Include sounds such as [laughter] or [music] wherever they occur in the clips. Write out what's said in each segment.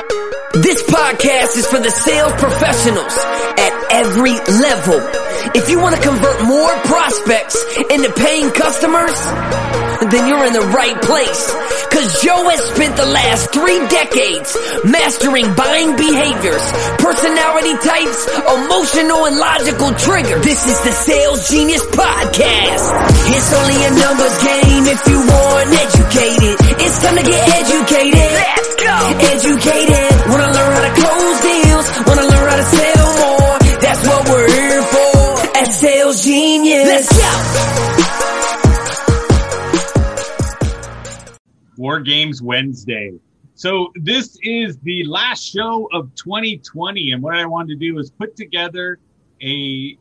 This podcast is for the sales professionals at every level. If you want to convert more prospects into paying customers, then you're in the right place. Cause Joe has spent the last three decades mastering buying behaviors, personality types, emotional and logical triggers. This is the Sales Genius Podcast. It's only a numbers game if you want educated. It's time to get educated. Let's go. Educated. Wanna learn how to Let's go. War Games Wednesday. So this is the last show of 2020, and what I wanted to do is put together a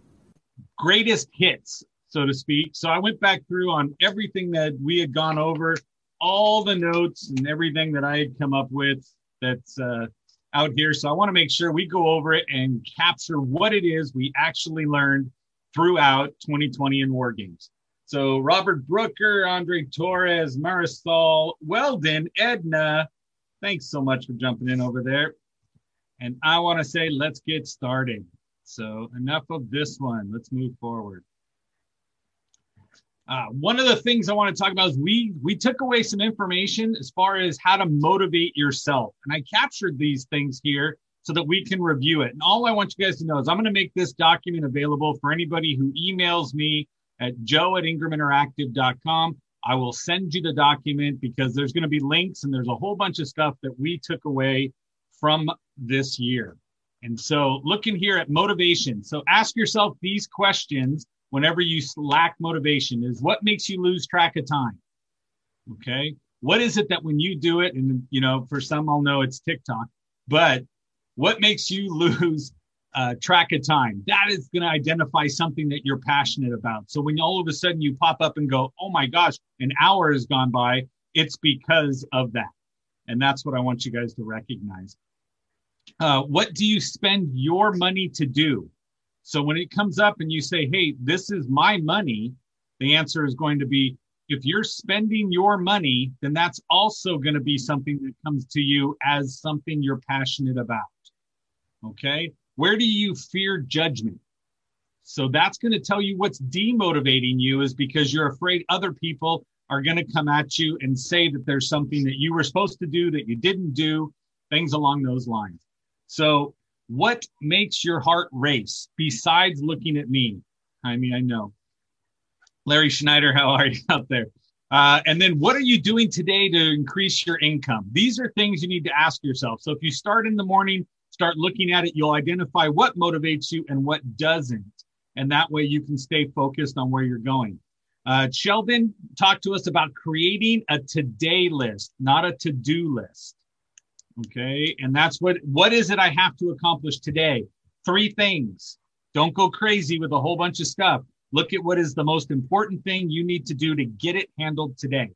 greatest hits, so to speak. So I went back through on everything that we had gone over, all the notes and everything that I had come up with that's uh, out here. So I want to make sure we go over it and capture what it is we actually learned throughout 2020 in War Games. So Robert Brooker, Andre Torres, Marisol, Weldon, Edna, thanks so much for jumping in over there. And I want to say, let's get started. So enough of this one. Let's move forward. Uh, one of the things I want to talk about is we we took away some information as far as how to motivate yourself, and I captured these things here so that we can review it. And all I want you guys to know is I'm going to make this document available for anybody who emails me at joe at ingraminteractive.com. I will send you the document because there's going to be links and there's a whole bunch of stuff that we took away from this year. And so looking here at motivation. So ask yourself these questions whenever you lack motivation is what makes you lose track of time? Okay. What is it that when you do it, and you know, for some I'll know it's TikTok, but what makes you lose uh, track of time. That is going to identify something that you're passionate about. So when all of a sudden you pop up and go, oh my gosh, an hour has gone by, it's because of that. And that's what I want you guys to recognize. Uh, what do you spend your money to do? So when it comes up and you say, hey, this is my money, the answer is going to be, if you're spending your money, then that's also going to be something that comes to you as something you're passionate about. Okay. Where do you fear judgment? So that's going to tell you what's demotivating you is because you're afraid other people are going to come at you and say that there's something that you were supposed to do that you didn't do, things along those lines. So what makes your heart race besides looking at me? I mean, I know. Larry Schneider, how are you out there? Uh, and then what are you doing today to increase your income? These are things you need to ask yourself. So if you start in the morning, start looking at it, you'll identify what motivates you and what doesn't. And that way you can stay focused on where you're going. Uh, Sheldon talked to us about creating a today list, not a to do list. Okay. And that's what, what is it I have to accomplish today? Three things. Don't go crazy with a whole bunch of stuff. Look at what is the most important thing you need to do to get it handled today.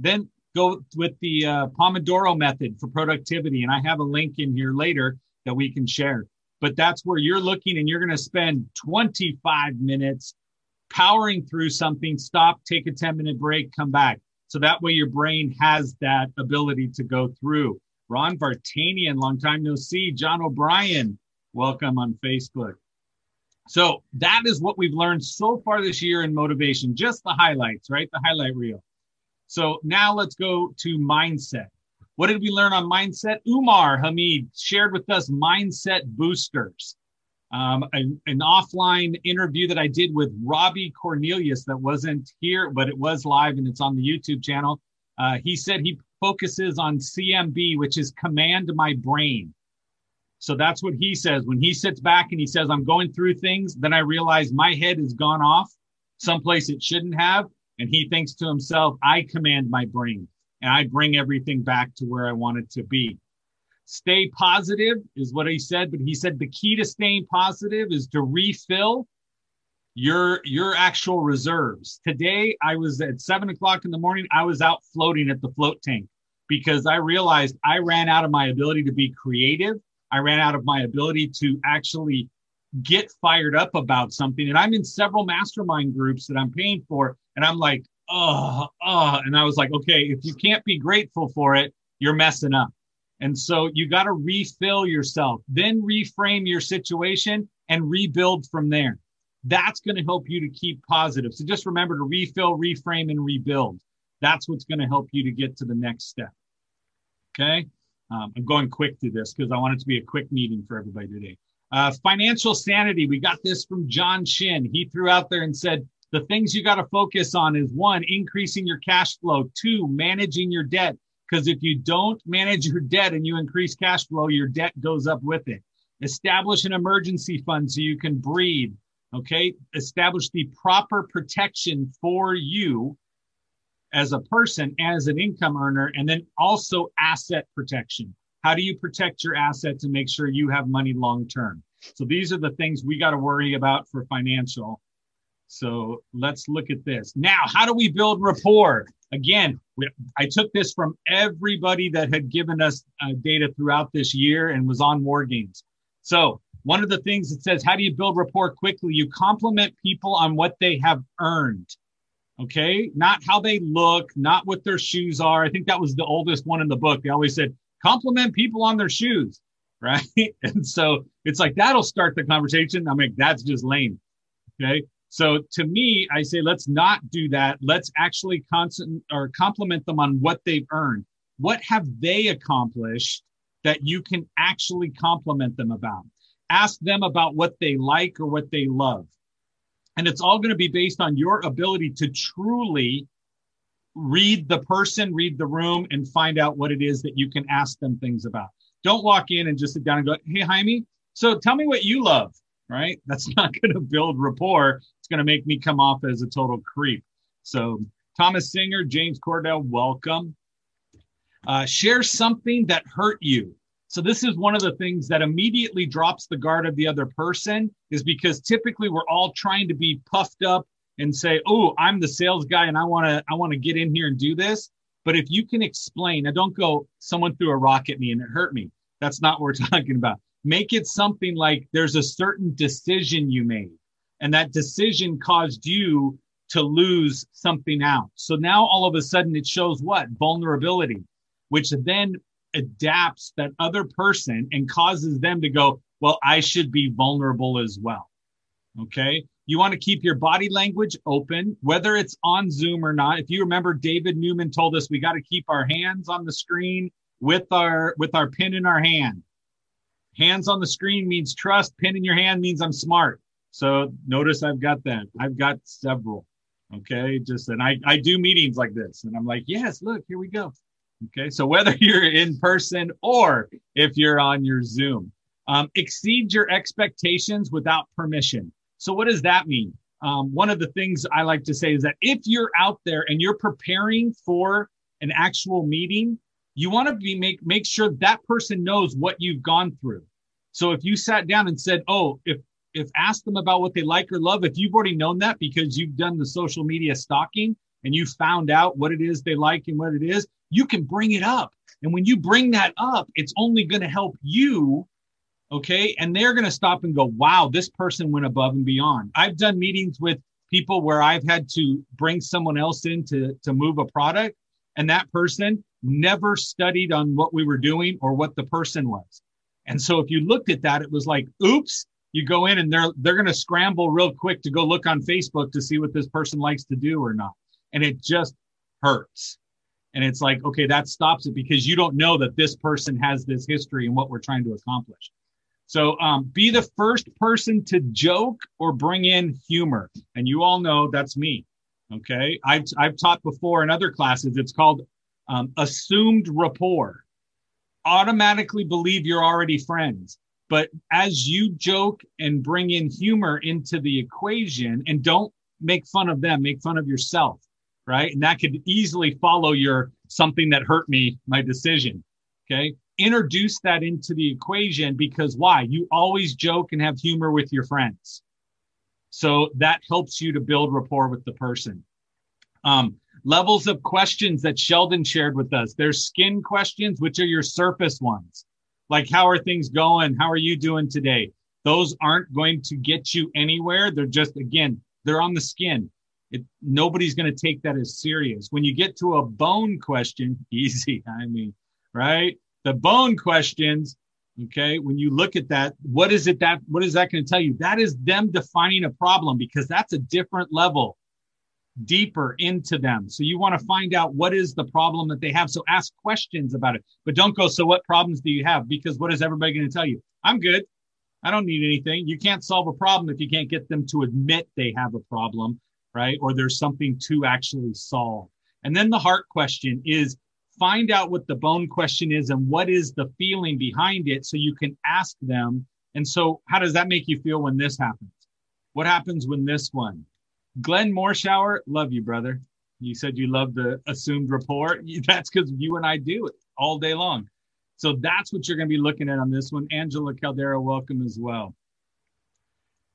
Then go with the uh, Pomodoro method for productivity. And I have a link in here later that we can share. But that's where you're looking and you're going to spend 25 minutes powering through something, stop, take a 10 minute break, come back. So that way your brain has that ability to go through. Ron Vartanian, long time no see. John O'Brien, welcome on Facebook. So that is what we've learned so far this year in motivation, just the highlights, right? The highlight reel. So now let's go to mindset. What did we learn on mindset? Umar Hamid shared with us mindset boosters. Um, an, an, offline interview that I did with Robbie Cornelius that wasn't here, but it was live and it's on the YouTube channel. Uh, he said he focuses on CMB, which is command my brain. So that's what he says. When he sits back and he says, I'm going through things, then I realize my head has gone off someplace it shouldn't have. And he thinks to himself, I command my brain and I bring everything back to where I want it to be. Stay positive is what he said, but he said the key to staying positive is to refill your your actual reserves. Today I was at seven o'clock in the morning. I was out floating at the float tank because I realized I ran out of my ability to be creative. I ran out of my ability to actually get fired up about something. And I'm in several mastermind groups that I'm paying for. And I'm like, oh, oh. And I was like, okay, if you can't be grateful for it, you're messing up. And so you got to refill yourself, then reframe your situation and rebuild from there. That's going to help you to keep positive. So just remember to refill, reframe, and rebuild. That's what's going to help you to get to the next step. Okay. Um, I'm going quick through this because I want it to be a quick meeting for everybody today. Uh, financial sanity. We got this from John Shin. He threw out there and said, the things you got to focus on is one, increasing your cash flow, two, managing your debt. Because if you don't manage your debt and you increase cash flow, your debt goes up with it. Establish an emergency fund so you can breathe. Okay. Establish the proper protection for you as a person, as an income earner, and then also asset protection. How do you protect your assets and make sure you have money long term? So these are the things we got to worry about for financial. So let's look at this. Now, how do we build rapport? Again, we, I took this from everybody that had given us uh, data throughout this year and was on War Games. So one of the things that says, how do you build rapport quickly? You compliment people on what they have earned. Okay. Not how they look, not what their shoes are. I think that was the oldest one in the book. They always said, compliment people on their shoes. [laughs] Right. and so it's like, that'll start the conversation. I'm like, that's just lame. Okay. So to me, I say, let's not do that. Let's actually constant or compliment them on what they've earned. What have they accomplished that you can actually compliment them about? Ask them about what they like or what they love. And it's all going to be based on your ability to truly read the person, read the room, and find out what it is that you can ask them things about. Don't walk in and just sit down and go, Hey, Jaime, so tell me what you love, right? That's [laughs] not going to build rapport. It's going to make me come off as a total creep. So, Thomas Singer, James Cordell, welcome. Uh, share something that hurt you. So this is one of the things that immediately drops the guard of the other person is because typically we're all trying to be puffed up and say, "Oh, I'm the sales guy and I want to I want to get in here and do this." But if you can explain, now don't go someone threw a rock at me and it hurt me. That's not what we're [laughs] talking about. Make it something like there's a certain decision you made and that decision caused you to lose something out. So now all of a sudden it shows what? Vulnerability, which then adapts that other person and causes them to go, well, I should be vulnerable as well. Okay. You want to keep your body language open, whether it's on Zoom or not. If you remember, David Newman told us we got to keep our hands on the screen with our with our pin in our hand. Hands on the screen means trust. Pin in your hand means I'm smart. So notice I've got that. I've got several. Okay. Just and I, I do meetings like this and I'm like, yes, look, here we go. Okay. So whether [laughs] you're in person or if you're on your Zoom, um, exceed your expectations without permission. So what does that mean? Um, one of the things I like to say is that if you're out there and you're preparing for an actual meeting, you want to be make make sure that person knows what you've gone through. So if you sat down and said, "Oh, if if ask them about what they like or love, if you've already known that because you've done the social media stalking and you found out what it is they like and what it is, you can bring it up. And when you bring that up, it's only going to help you. Okay. And they're going to stop and go, wow, this person went above and beyond. I've done meetings with people where I've had to bring someone else in to, to move a product, and that person never studied on what we were doing or what the person was. And so if you looked at that, it was like, oops, you go in and they're they're going to scramble real quick to go look on Facebook to see what this person likes to do or not. And it just hurts. And it's like, okay, that stops it because you don't know that this person has this history and what we're trying to accomplish. So um, be the first person to joke or bring in humor. And you all know that's me. Okay. I've, I've taught before in other classes. It's called um, assumed rapport. Automatically believe you're already friends. But as you joke and bring in humor into the equation and don't make fun of them, make fun of yourself right? And that could easily follow your something that hurt me, my decision. Okay. Introduce that into the equation because why? You always joke and have humor with your friends. So that helps you to build rapport with the person. Um, levels of questions that Sheldon shared with us. There's skin questions, which are your surface ones. Like, how are things going? How are you doing today? Those aren't going to get you anywhere. They're just, again, they're on the skin. It, nobody's going to take that as serious. When you get to a bone question, [laughs] easy, I mean, right? The bone questions, okay, when you look at that, what is it that, what is that going to tell you? That is them defining a problem because that's a different level deeper into them. So you want to find out what is the problem that they have. So ask questions about it, but don't go, so what problems do you have? Because what is everybody going to tell you? I'm good. I don't need anything. You can't solve a problem if you can't get them to admit they have a problem, right? Or there's something to actually solve. And then the heart question is find out what the bone question is and what is the feeling behind it so you can ask them. And so, how does that make you feel when this happens? What happens when this one? Glenn Morshower, love you, brother. You said you love the assumed rapport. [laughs] That's because you and I do it all day long. So that's what you're going to be looking at on this one. Angela Caldera, welcome as well.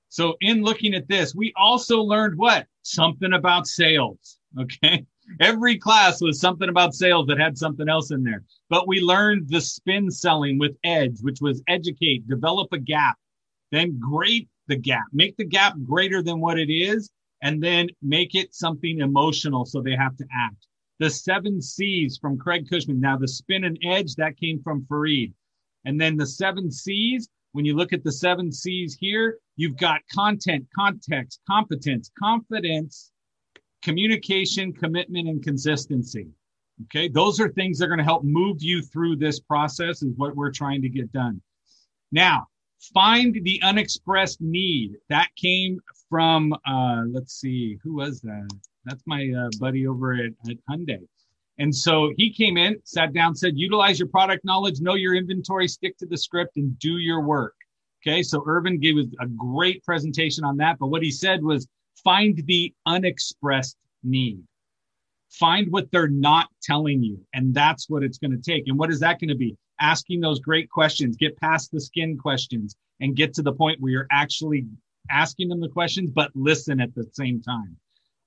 So in looking at this, we also learned what? Something about sales. [laughs] Okay. Every class was something about sales that had something else in there. But we learned the spin selling with edge, which was educate, develop a gap, then grade the gap, make the gap greater than what it is, and then make it something emotional so they have to act. The seven C's from Craig Cushman. Now, the spin and edge, that came from Farid. And then the seven C's, when you look at the seven C's here, you've got content, context, competence, confidence, communication, commitment, and consistency. Okay. Those are things that are going to help move you through this process, is what we're trying to get done. Now, find the unexpressed need. That came from, uh, let's see, who was that? That's my uh, buddy over at, at Hyundai. And so he came in, sat down, said, utilize your product knowledge, know your inventory, stick to the script, and do your work. Okay. So Irvin gave a great presentation on that. But what he said was find the unexpressed need. Find what they're not telling you. And that's what it's going to take. And what is that going to be? Asking those great questions, get past the skin questions and get to the point where you're actually asking them the questions, but listen at the same time.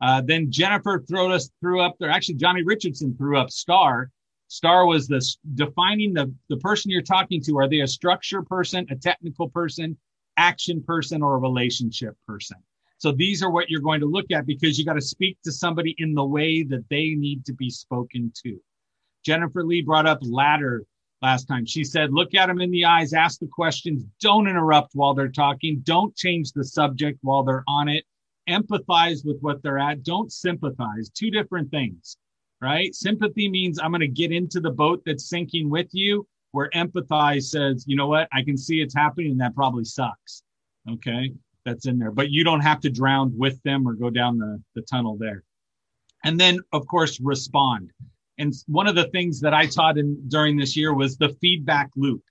Uh, then Jennifer threw us threw up there. Actually, Johnny Richardson threw up star. Star was the defining the the person you're talking to. Are they a structure person, a technical person, action person, or a relationship person? So these are what you're going to look at because you got to speak to somebody in the way that they need to be spoken to. Jennifer Lee brought up ladder last time. She said, look at them in the eyes, ask the questions, don't interrupt while they're talking, don't change the subject while they're on it empathize with what they're at. Don't sympathize. Two different things, right? Sympathy means I'm going to get into the boat that's sinking with you, where empathize says, you know what? I can see it's happening and that probably sucks. Okay. That's in there, but you don't have to drown with them or go down the, the tunnel there. And then, of course, respond. And one of the things that I taught in during this year was the feedback loop.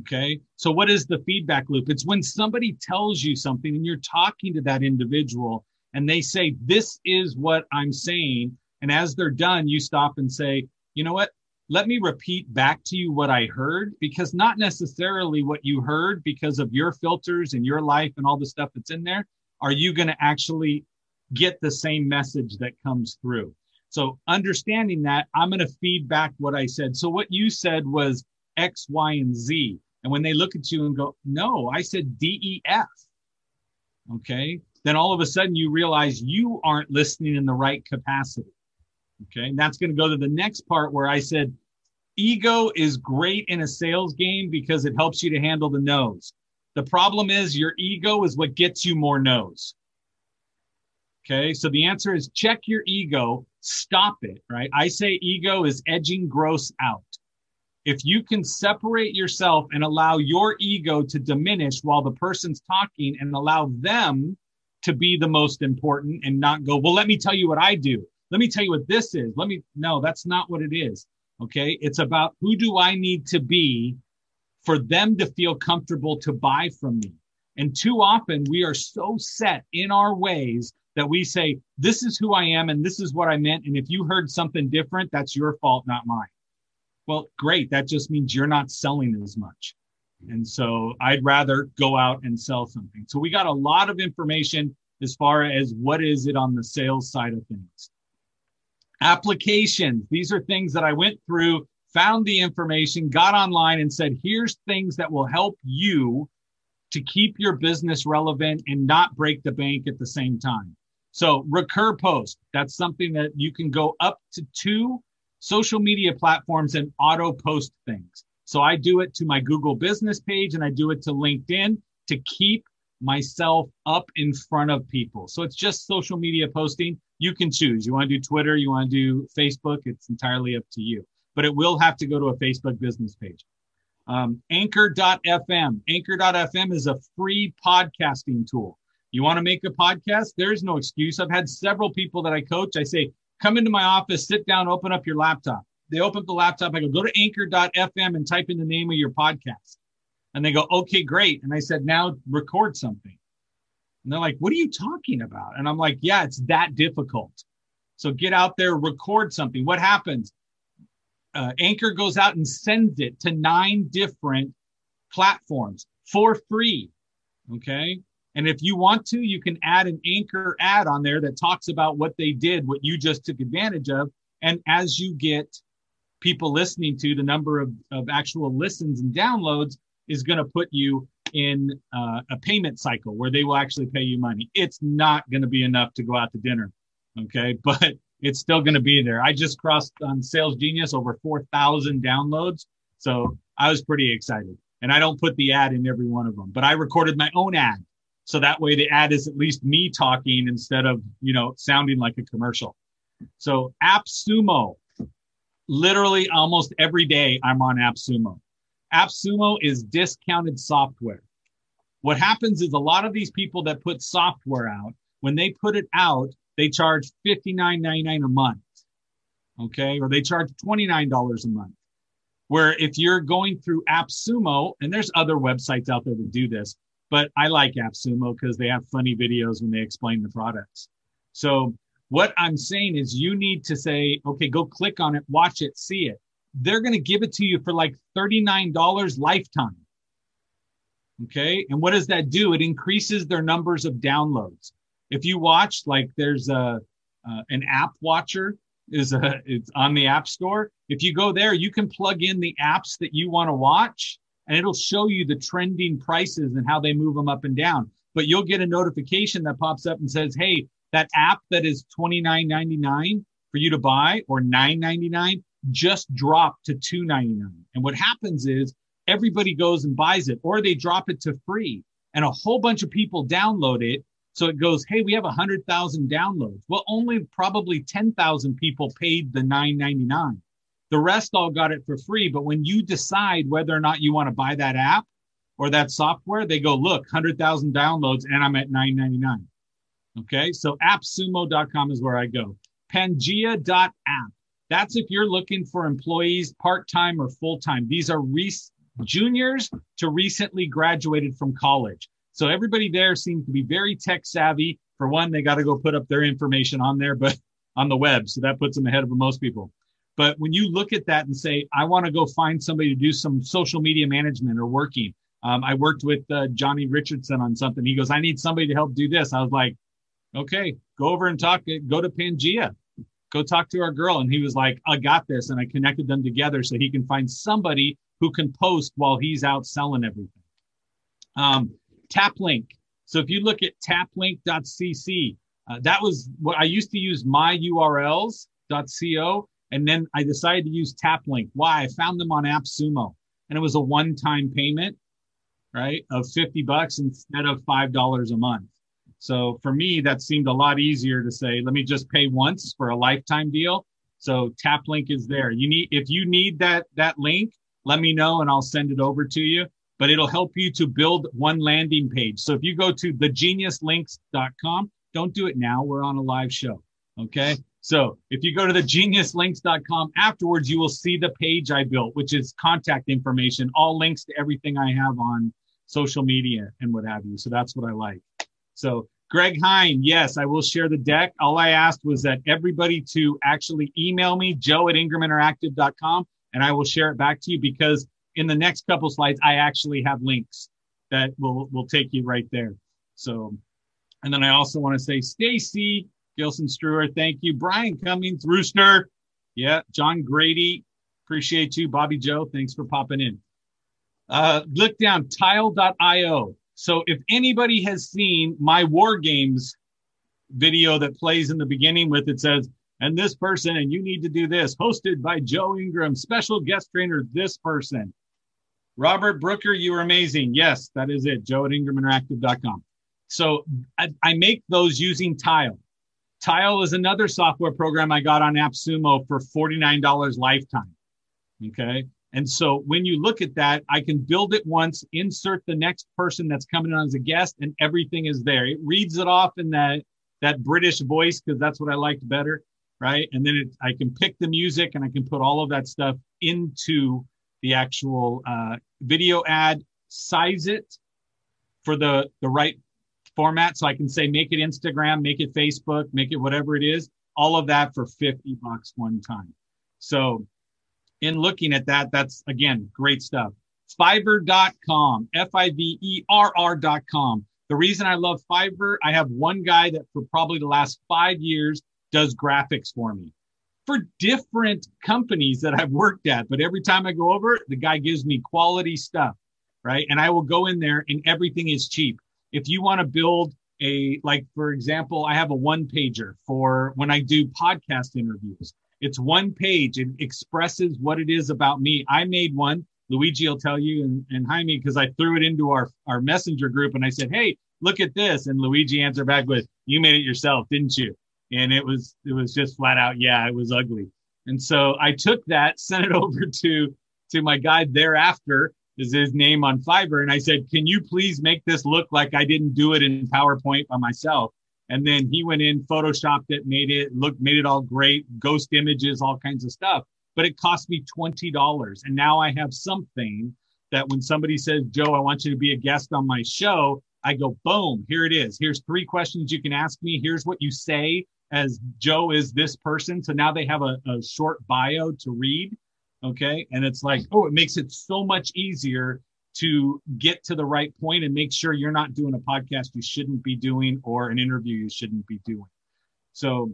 Okay. So what is the feedback loop? It's when somebody tells you something and you're talking to that individual and they say, this is what I'm saying. And as they're done, you stop and say, you know what? Let me repeat back to you what I heard because not necessarily what you heard because of your filters and your life and all the stuff that's in there. Are you going to actually get the same message that comes through? So understanding that, I'm going to feed back what I said. So what you said was X, Y, and Z. And when they look at you and go, no, I said D, E, F. Okay. Then all of a sudden you realize you aren't listening in the right capacity. Okay. And that's going to go to the next part where I said, ego is great in a sales game because it helps you to handle the no's. The problem is your ego is what gets you more no's. Okay. So the answer is check your ego, stop it, right? I say ego is edging gross out if you can separate yourself and allow your ego to diminish while the person's talking and allow them to be the most important and not go, well, let me tell you what I do. Let me tell you what this is. Let me, no, that's not what it is. Okay. It's about who do I need to be for them to feel comfortable to buy from me. And too often we are so set in our ways that we say, this is who I am and this is what I meant. And if you heard something different, that's your fault, not mine. Well, great. That just means you're not selling as much. And so I'd rather go out and sell something. So we got a lot of information as far as what is it on the sales side of things. Applications. These are things that I went through, found the information, got online and said, here's things that will help you to keep your business relevant and not break the bank at the same time. So RecurPost. That's something that you can go up to two social media platforms and auto post things. So I do it to my Google business page and I do it to LinkedIn to keep myself up in front of people. So it's just social media posting. You can choose. You want to do Twitter, you want to do Facebook, it's entirely up to you. But it will have to go to a Facebook business page. Um, Anchor.fm. Anchor.fm is a free podcasting tool. You want to make a podcast? There's no excuse. I've had several people that I coach. I say, come into my office, sit down, open up your laptop they open up the laptop. I go, go to anchor.fm and type in the name of your podcast. And they go, okay, great. And I said, now record something. And they're like, what are you talking about? And I'm like, yeah, it's that difficult. So get out there, record something. What happens? Uh, Anchor goes out and sends it to nine different platforms for free. Okay. And if you want to, you can add an Anchor ad on there that talks about what they did, what you just took advantage of. And as you get people listening to, the number of, of actual listens and downloads is going to put you in uh, a payment cycle where they will actually pay you money. It's not going to be enough to go out to dinner. Okay. [laughs] But it's still going to be there. I just crossed on Sales Genius over 4,000 downloads. So I was pretty excited. And I don't put the ad in every one of them, but I recorded my own ad. So that way the ad is at least me talking instead of, you know, sounding like a commercial. So AppSumo, literally almost every day I'm on AppSumo. AppSumo is discounted software. What happens is a lot of these people that put software out, when they put it out, they charge $59.99 a month. Okay. Or they charge $29 a month. Where if you're going through AppSumo, and there's other websites out there that do this, but I like AppSumo because they have funny videos when they explain the products. So what I'm saying is you need to say, okay, go click on it, watch it, see it. They're going to give it to you for like $39 lifetime. Okay. And what does that do? It increases their numbers of downloads. If you watch, like there's a, uh, an app watcher is a, it's on the app store. If you go there, you can plug in the apps that you want to watch and it'll show you the trending prices and how they move them up and down. But you'll get a notification that pops up and says, Hey, that app that is $29.99 for you to buy or $9.99 just dropped to $2.99. And what happens is everybody goes and buys it or they drop it to free and a whole bunch of people download it. So it goes, hey, we have 100,000 downloads. Well, only probably 10,000 people paid the $9.99. The rest all got it for free. But when you decide whether or not you want to buy that app or that software, they go, look, 100,000 downloads and I'm at $9.99. Okay, so appsumo.com is where I go. Pangea.app. That's if you're looking for employees part time or full time. These are re- juniors to recently graduated from college. So everybody there seems to be very tech savvy. For one, they got to go put up their information on there, but on the web. So that puts them ahead of most people. But when you look at that and say, I want to go find somebody to do some social media management or working. Um, I worked with uh, Johnny Richardson on something. He goes, I need somebody to help do this. I was like, okay, go over and talk, go to Pangea, go talk to our girl. And he was like, I got this. And I connected them together so he can find somebody who can post while he's out selling everything. Um, TapLink. So if you look at taplink.cc, uh, that was what I used to use myurls.co. And then I decided to use TapLink. Why? I found them on AppSumo and it was a one time payment, right? Of 50 bucks instead of $5 a month. So for me, that seemed a lot easier to say, let me just pay once for a lifetime deal. So TapLink is there. You need, if you need that, that link, let me know and I'll send it over to you, but it'll help you to build one landing page. So if you go to thegeniuslinks.com, don't do it now. We're on a live show. Okay. So if you go to the thegeniuslinks.com afterwards, you will see the page I built, which is contact information, all links to everything I have on social media and what have you. So that's what I like. So Greg Hine, yes, I will share the deck. All I asked was that everybody to actually email me, joe at ingraminteractive.com, and I will share it back to you because in the next couple slides, I actually have links that will, will take you right there. So, and then I also want to say, Stacy Gilson Struer, thank you. Brian Cummings, Rooster. Yeah. John Grady, appreciate you. Bobby Joe, thanks for popping in. Uh, look down, tile.io. So if anybody has seen my war games video that plays in the beginning with it says, and this person, and you need to do this, hosted by Joe Ingram, special guest trainer, this person. Robert Brooker, you are amazing. Yes, that is it. Joe at ingraminteractive.com. So I, I make those using Tile. Tile is another software program I got on AppSumo for $49 lifetime. Okay. And so when you look at that, I can build it once, insert the next person that's coming on as a guest, and everything is there. It reads it off in that that British voice because that's what I liked better, right? And then it, I can pick the music and I can put all of that stuff into the actual uh, video ad, size it for the the right format, so I can say make it Instagram, make it Facebook, make it whatever it is. All of that for fifty bucks one time. So in looking at that, that's again, great stuff. Fiverr.com, F I V E R R.com. The reason I love Fiverr, I have one guy that for probably the last five years does graphics for me for different companies that I've worked at. But every time I go over, the guy gives me quality stuff, right? And I will go in there and everything is cheap. If you want to build a, like, for example, I have a one pager for when I do podcast interviews. It's one page. It expresses what it is about me. I made one. Luigi will tell you and, and Jaime because I threw it into our, our messenger group and I said, Hey, look at this. And Luigi answered back with, you made it yourself, didn't you? And it was, it was just flat out. Yeah, it was ugly. And so I took that, [laughs] sent it over to, to my guy thereafter is his name on Fiverr. And I said, can you please make this look like I didn't do it in PowerPoint by myself? And then he went in, photoshopped it, made it look, made it all great, ghost images, all kinds of stuff. But it cost me $20. And now I have something that when somebody says, Joe, I want you to be a guest on my show, I go, boom, here it is. Here's three questions you can ask me. Here's what you say as Joe is this person. So now they have a, a short bio to read. Okay. And it's like, oh, it makes it so much easier to get to the right point and make sure you're not doing a podcast you shouldn't be doing or an interview you shouldn't be doing. So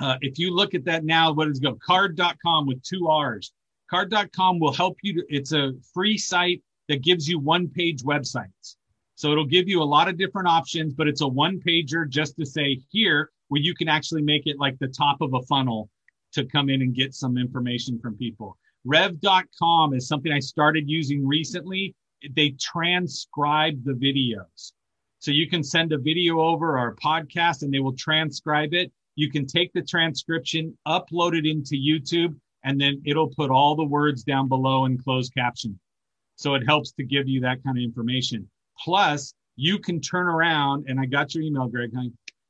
uh, if you look at that now, what is it go? Carrd.com with two R's. Carrd.com will help you. To, it's a free site that gives you one page websites. So it'll give you a lot of different options, but it's a one pager just to say here where you can actually make it like the top of a funnel to come in and get some information from people. Rev.com is something I started using recently. They transcribe the videos. So you can send a video over or a podcast and they will transcribe it. You can take the transcription, upload it into YouTube, and then it'll put all the words down below in closed caption. So it helps to give you that kind of information. Plus, you can turn around, and I got your email, Greg.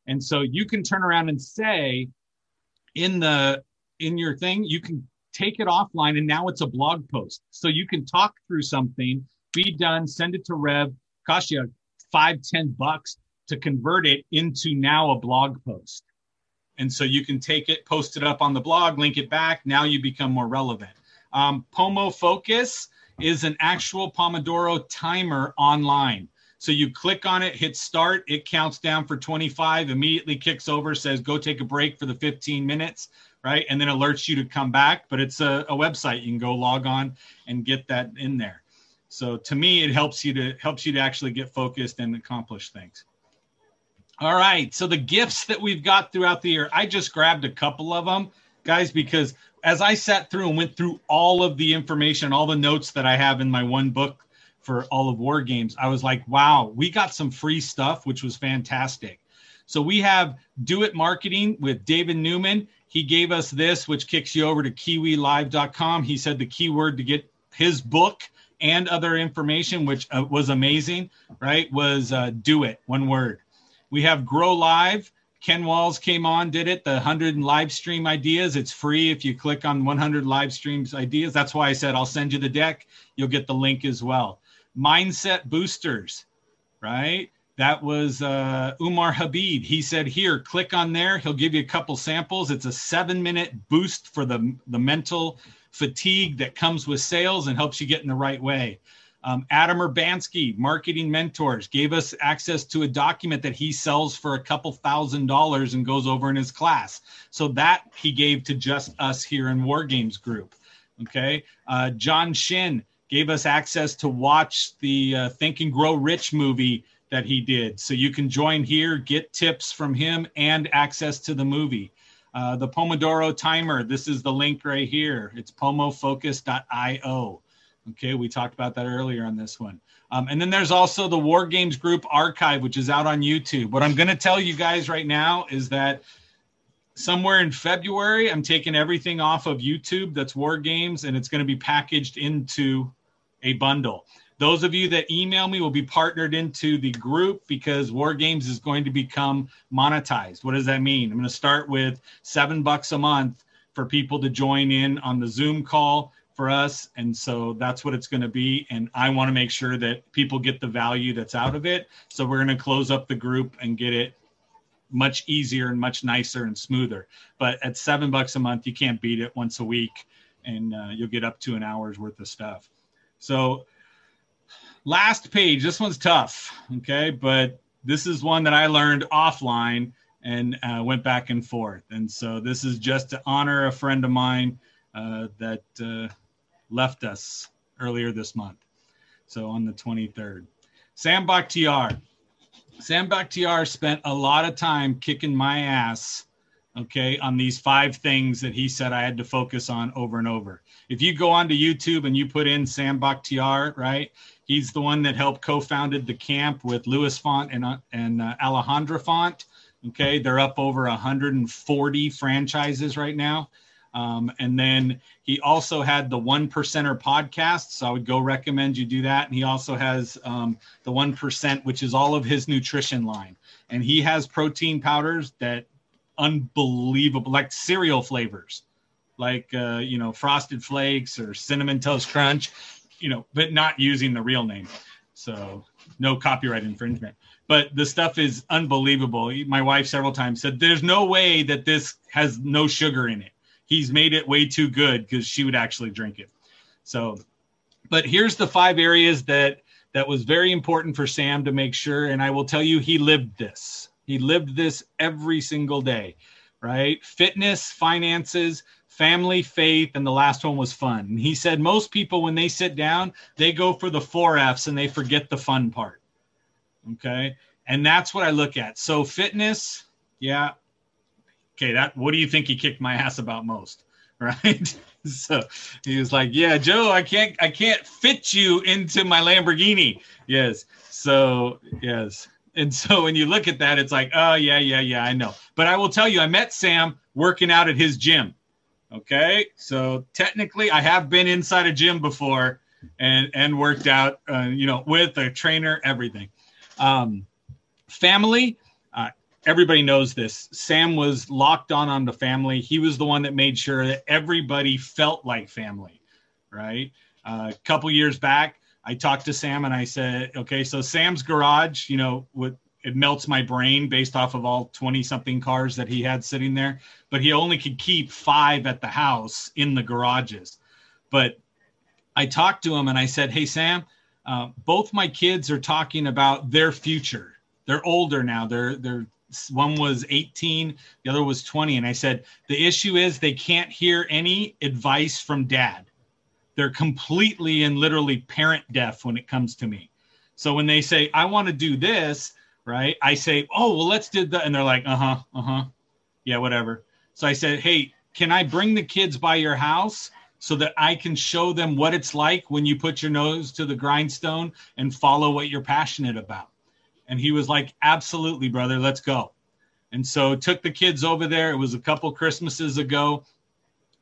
And so you can turn around and say in the in your thing, you can take it offline and now it's a blog post. So you can talk through something, be done, send it to Rev, cost you five, ten bucks to convert it into now a blog post. And so you can take it, post it up on the blog, link it back. Now you become more relevant. Um, Pomo Focus is an actual Pomodoro timer online. So you click on it, hit start, it counts down for 25, immediately kicks over, says go take a break for the 15 minutes, right? And then alerts you to come back. But it's a, a website you can go log on and get that in there. So to me, it helps you to helps you to actually get focused and accomplish things. All right. So the gifts that we've got throughout the year, I just grabbed a couple of them, guys, because as I sat through and went through all of the information, all the notes that I have in my one book for all of War Games, I was like, wow, we got some free stuff, which was fantastic. So we have Do It Marketing with David Newman. He gave us this, which kicks you over to kiwilive.com. He said the keyword to get his book and other information, which uh, was amazing, right? Was uh, do it, one word. We have Grow Live. Ken Walls came on, did it, the 100 live stream ideas. It's free if you click on 100 live streams ideas. That's why I said I'll send you the deck. You'll get the link as well mindset boosters, right? That was uh, Umar Habib. He said, Here, click on there. He'll give you a couple samples. It's a seven minute boost for the, the mental fatigue that comes with sales and helps you get in the right way. Um, Adam Urbanski, Marketing Mentors, gave us access to a document that he sells for a couple thousand dollars and goes over in his class. So that he gave to just us here in War Games Group. Okay. Uh, John Shin gave us access to watch the uh, Think and Grow Rich movie that he did. So you can join here, get tips from him, and access to the movie. Uh, the Pomodoro timer, this is the link right here. It's pomofocus.io. Okay, we talked about that earlier on this one. Um, and then there's also the War Games Group archive, which is out on YouTube. What I'm going to tell you guys right now is that somewhere in February, I'm taking everything off of YouTube that's War Games and it's going to be packaged into a bundle. Those of you that email me will be partnered into the group because War Games is going to become monetized. What does that mean? I'm going to start with seven bucks a month for people to join in on the Zoom call for us. And so that's what it's going to be. And I want to make sure that people get the value that's out of it. So we're going to close up the group and get it much easier and much nicer and smoother. But at seven bucks a month, you can't beat it once a week and uh, you'll get up to an hour's worth of stuff. So last page, this one's tough. Okay. But this is one that I learned offline and uh, went back and forth. And so this is just to honor a friend of mine uh, that uh, left us earlier this month. So on the 23rd. Sam Bakhtiar. Sam Bakhtiar spent a lot of time kicking my ass, okay, on these five things that he said I had to focus on over and over. If you go onto YouTube and you put in Sam Bakhtiar, right, he's the one that helped co-founded the camp with Lewis Font and, uh, and uh, Alejandra Font. Okay, they're up over 140 franchises right now. Um, and then he also had the One Percenter podcast. So I would go recommend you do that. And he also has um, the One Percent, which is all of his nutrition line. And he has protein powders that unbelievable, like cereal flavors, like uh, you know Frosted Flakes or Cinnamon Toast Crunch, you know, but not using the real name. So no copyright infringement. But the stuff is unbelievable. My wife several times said, "There's no way that this has no sugar in it." he's made it way too good because she would actually drink it. So, but here's the five areas that that was very important for Sam to make sure. And I will tell you, he lived this. He lived this every single day, right? Fitness, finances, family, faith, and the last one was fun. He said most people, when they sit down, they go for the four F's and they forget the fun part. Okay. And that's what I look at. So, fitness, yeah, okay, that what do you think he kicked my ass about most? [laughs] Right. so he was like, Yeah, Joe, I can't I can't fit you into my Lamborghini. Yes. So yes. And so when you look at that, it's like, oh yeah, yeah, yeah, I know. But I will tell you, I met Sam working out at his gym. Okay. So technically I have been inside a gym before and and worked out uh, you know, with a trainer, everything. Um family everybody knows this. Sam was locked on on the family. He was the one that made sure that everybody felt like family, right? Uh, a couple years back, I talked to Sam and I said, okay, so Sam's garage, you know, it melts my brain based off of all 20 something cars that he had sitting there, but he only could keep five at the house in the garages. But I talked to him and I said, hey, Sam, uh, both my kids are talking about their future. They're older now. They're they're one was 18 the other was 20 and i said the issue is they can't hear any advice from dad they're completely and literally parent deaf when it comes to me so when they say i want to do this right i say oh well let's do that and they're like uh-huh uh-huh yeah whatever so i said hey can i bring the kids by your house so that i can show them what it's like when you put your nose to the grindstone and follow what you're passionate about and he was like, absolutely, brother, let's go. And so took the kids over there. It was a couple Christmases ago.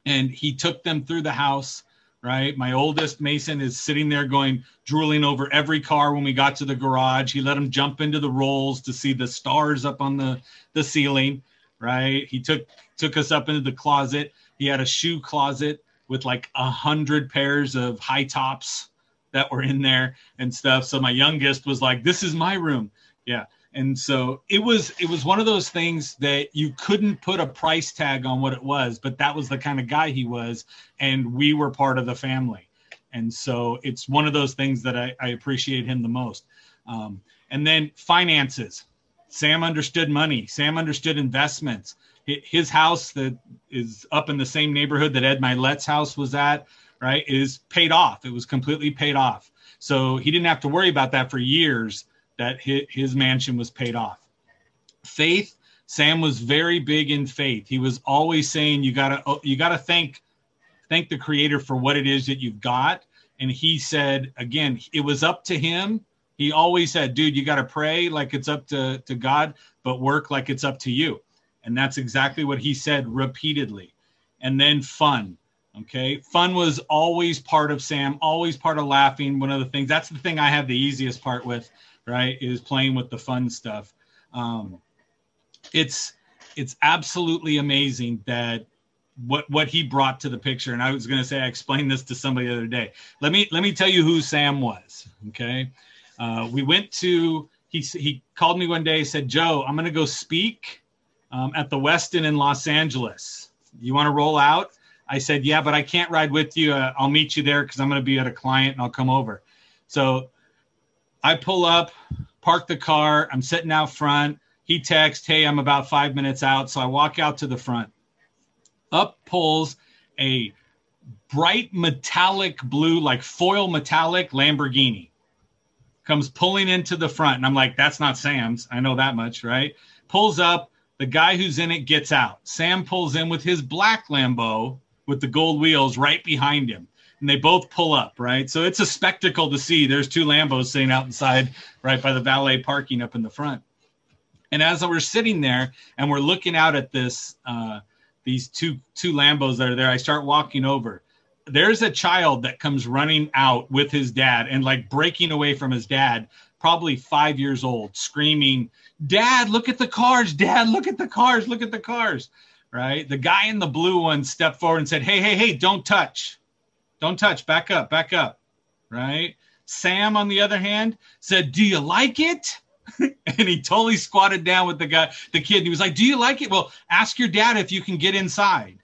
And he took them through the house, right? My oldest Mason is sitting there going, drooling over every car when we got to the garage. He let him jump into the rolls to see the stars up on the, the ceiling, right? He took took us up into the closet. He had a shoe closet with like a hundred pairs of high tops that were in there and stuff. So my youngest was like, "This is my room." Yeah. And so it was it was one of those things that you couldn't put a price tag on what it was, but that was the kind of guy he was, and we were part of the family. And so it's one of those things that I, I appreciate him the most. Um, and then finances. Sam understood money. Sam understood investments. His house that is up in the same neighborhood that Ed Mylett's house was at right, is paid off. It was completely paid off. So he didn't have to worry about that for years that his, mansion was paid off. Faith, Sam was very big in faith. He was always saying you got to oh, you got to thank thank the creator for what it is that you've got And he said, again, it was up to him. He always said, dude, you got to pray like it's up to, to God, but work like it's up to you. And that's exactly what he said repeatedly. And then fun. Okay. Fun was always part of Sam, always part of laughing. One of the things that's the thing I have the easiest part with, right? Is playing with the fun stuff. Um, it's, it's absolutely amazing that what what he brought to the picture. And i was going to say i explained this to somebody the other day. Let me let me tell you who sam was okay? Uh, we went to he he called me one day said joe i'm going to go speak um, at the westin in los angeles. You want to roll out? I said yeah but i can't ride with you. Uh, i'll meet you there because i'm going to be at a client and i'll come over. So i pull up park the car i'm sitting out front he texts hey i'm about five minutes out so i walk out to the front up pulls a bright metallic blue, like foil metallic Lamborghini. Comes pulling into the front. And I'm like, that's not Sam's. I know that much, right? Pulls up. The guy who's in it gets out. Sam pulls in with his black Lambo with the gold wheels right behind him. And they both pull up, right? So it's a spectacle to see. There's two Lambos sitting out outside right by the valet parking up in the front. And as we're sitting there and we're looking out at this, uh, these two two Lambos that are there. I start walking over. There's a child that comes running out with his dad and like breaking away from his dad, probably five years old, screaming, Dad, look at the cars. Dad, look at the cars. Look at the cars. Right. The guy in the blue one stepped forward and said, Hey, hey, hey, don't touch. Don't touch. Back up. Back up. Right. Sam, on the other hand, said, Do you like it? [laughs] and he totally squatted down with the guy, the kid. He was like, Do you like it? Well, ask your dad if you can get inside.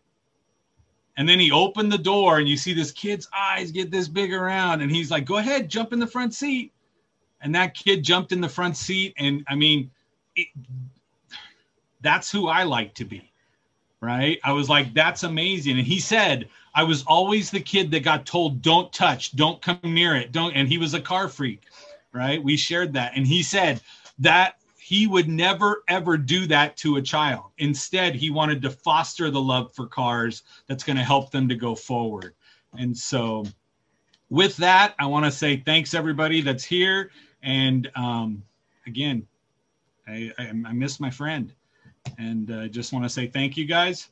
And then he opened the door, and you see this kid's eyes get this big around. And he's like, Go ahead, jump in the front seat. And that kid jumped in the front seat. And I mean, it, that's who I like to be. Right. I was like, That's amazing. And he said, I was always the kid that got told, Don't touch, don't come near it. Don't. And he was a car freak right? We shared that. And he said that he would never ever do that to a child. Instead, he wanted to foster the love for cars that's going to help them to go forward. And so, with that, I want to say thanks everybody that's here. And um, again, I, I, I miss my friend, and I just want to say thank you guys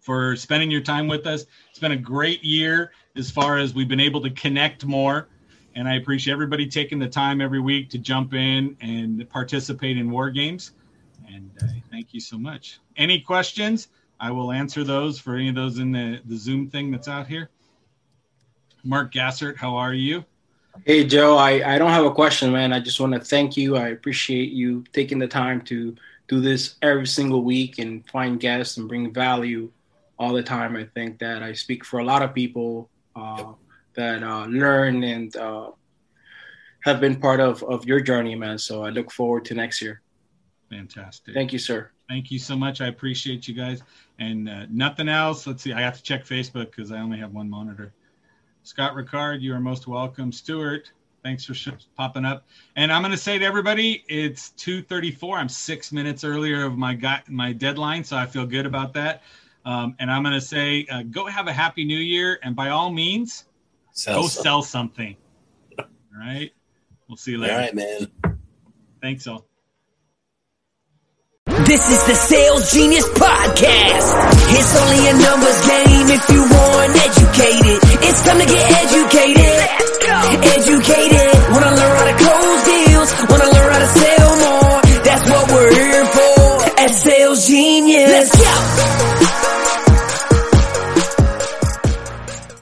for spending your time with us. It's been a great year as far as we've been able to connect more and I appreciate everybody taking the time every week to jump in and participate in war games. And uh, thank you so much. Any questions? I will answer those for any of those in the, the Zoom thing that's out here. Mark Gassert, how are you? Hey, Joe. I, I don't have a question, man. I just want to thank you. I appreciate you taking the time to do this every single week and find guests and bring value all the time. I think that I speak for a lot of people. Uh, that uh, learn and uh, have been part of, of your journey, man. So I look forward to next year. Fantastic. Thank you, sir. Thank you so much. I appreciate you guys. And uh, nothing else. Let's see. I have to check Facebook because I only have one monitor. Scott Ricard, you are most welcome. Stuart, thanks for sh- popping up. And I'm going to say to everybody, it's 2:34. I'm six minutes earlier of my got my deadline, so I feel good about that. Um, and I'm going to say, uh, go have a happy new year, and by all means, Sell Go sell something. All right. We'll see you later. All right, man. Thanks all. This is the Sales Genius Podcast. It's only a numbers game if you want educated. It's time to get educated. Educated. Wanna learn how to close deals. Wanna learn how to sell more. That's what we're here for at Sales Genius. Let's go.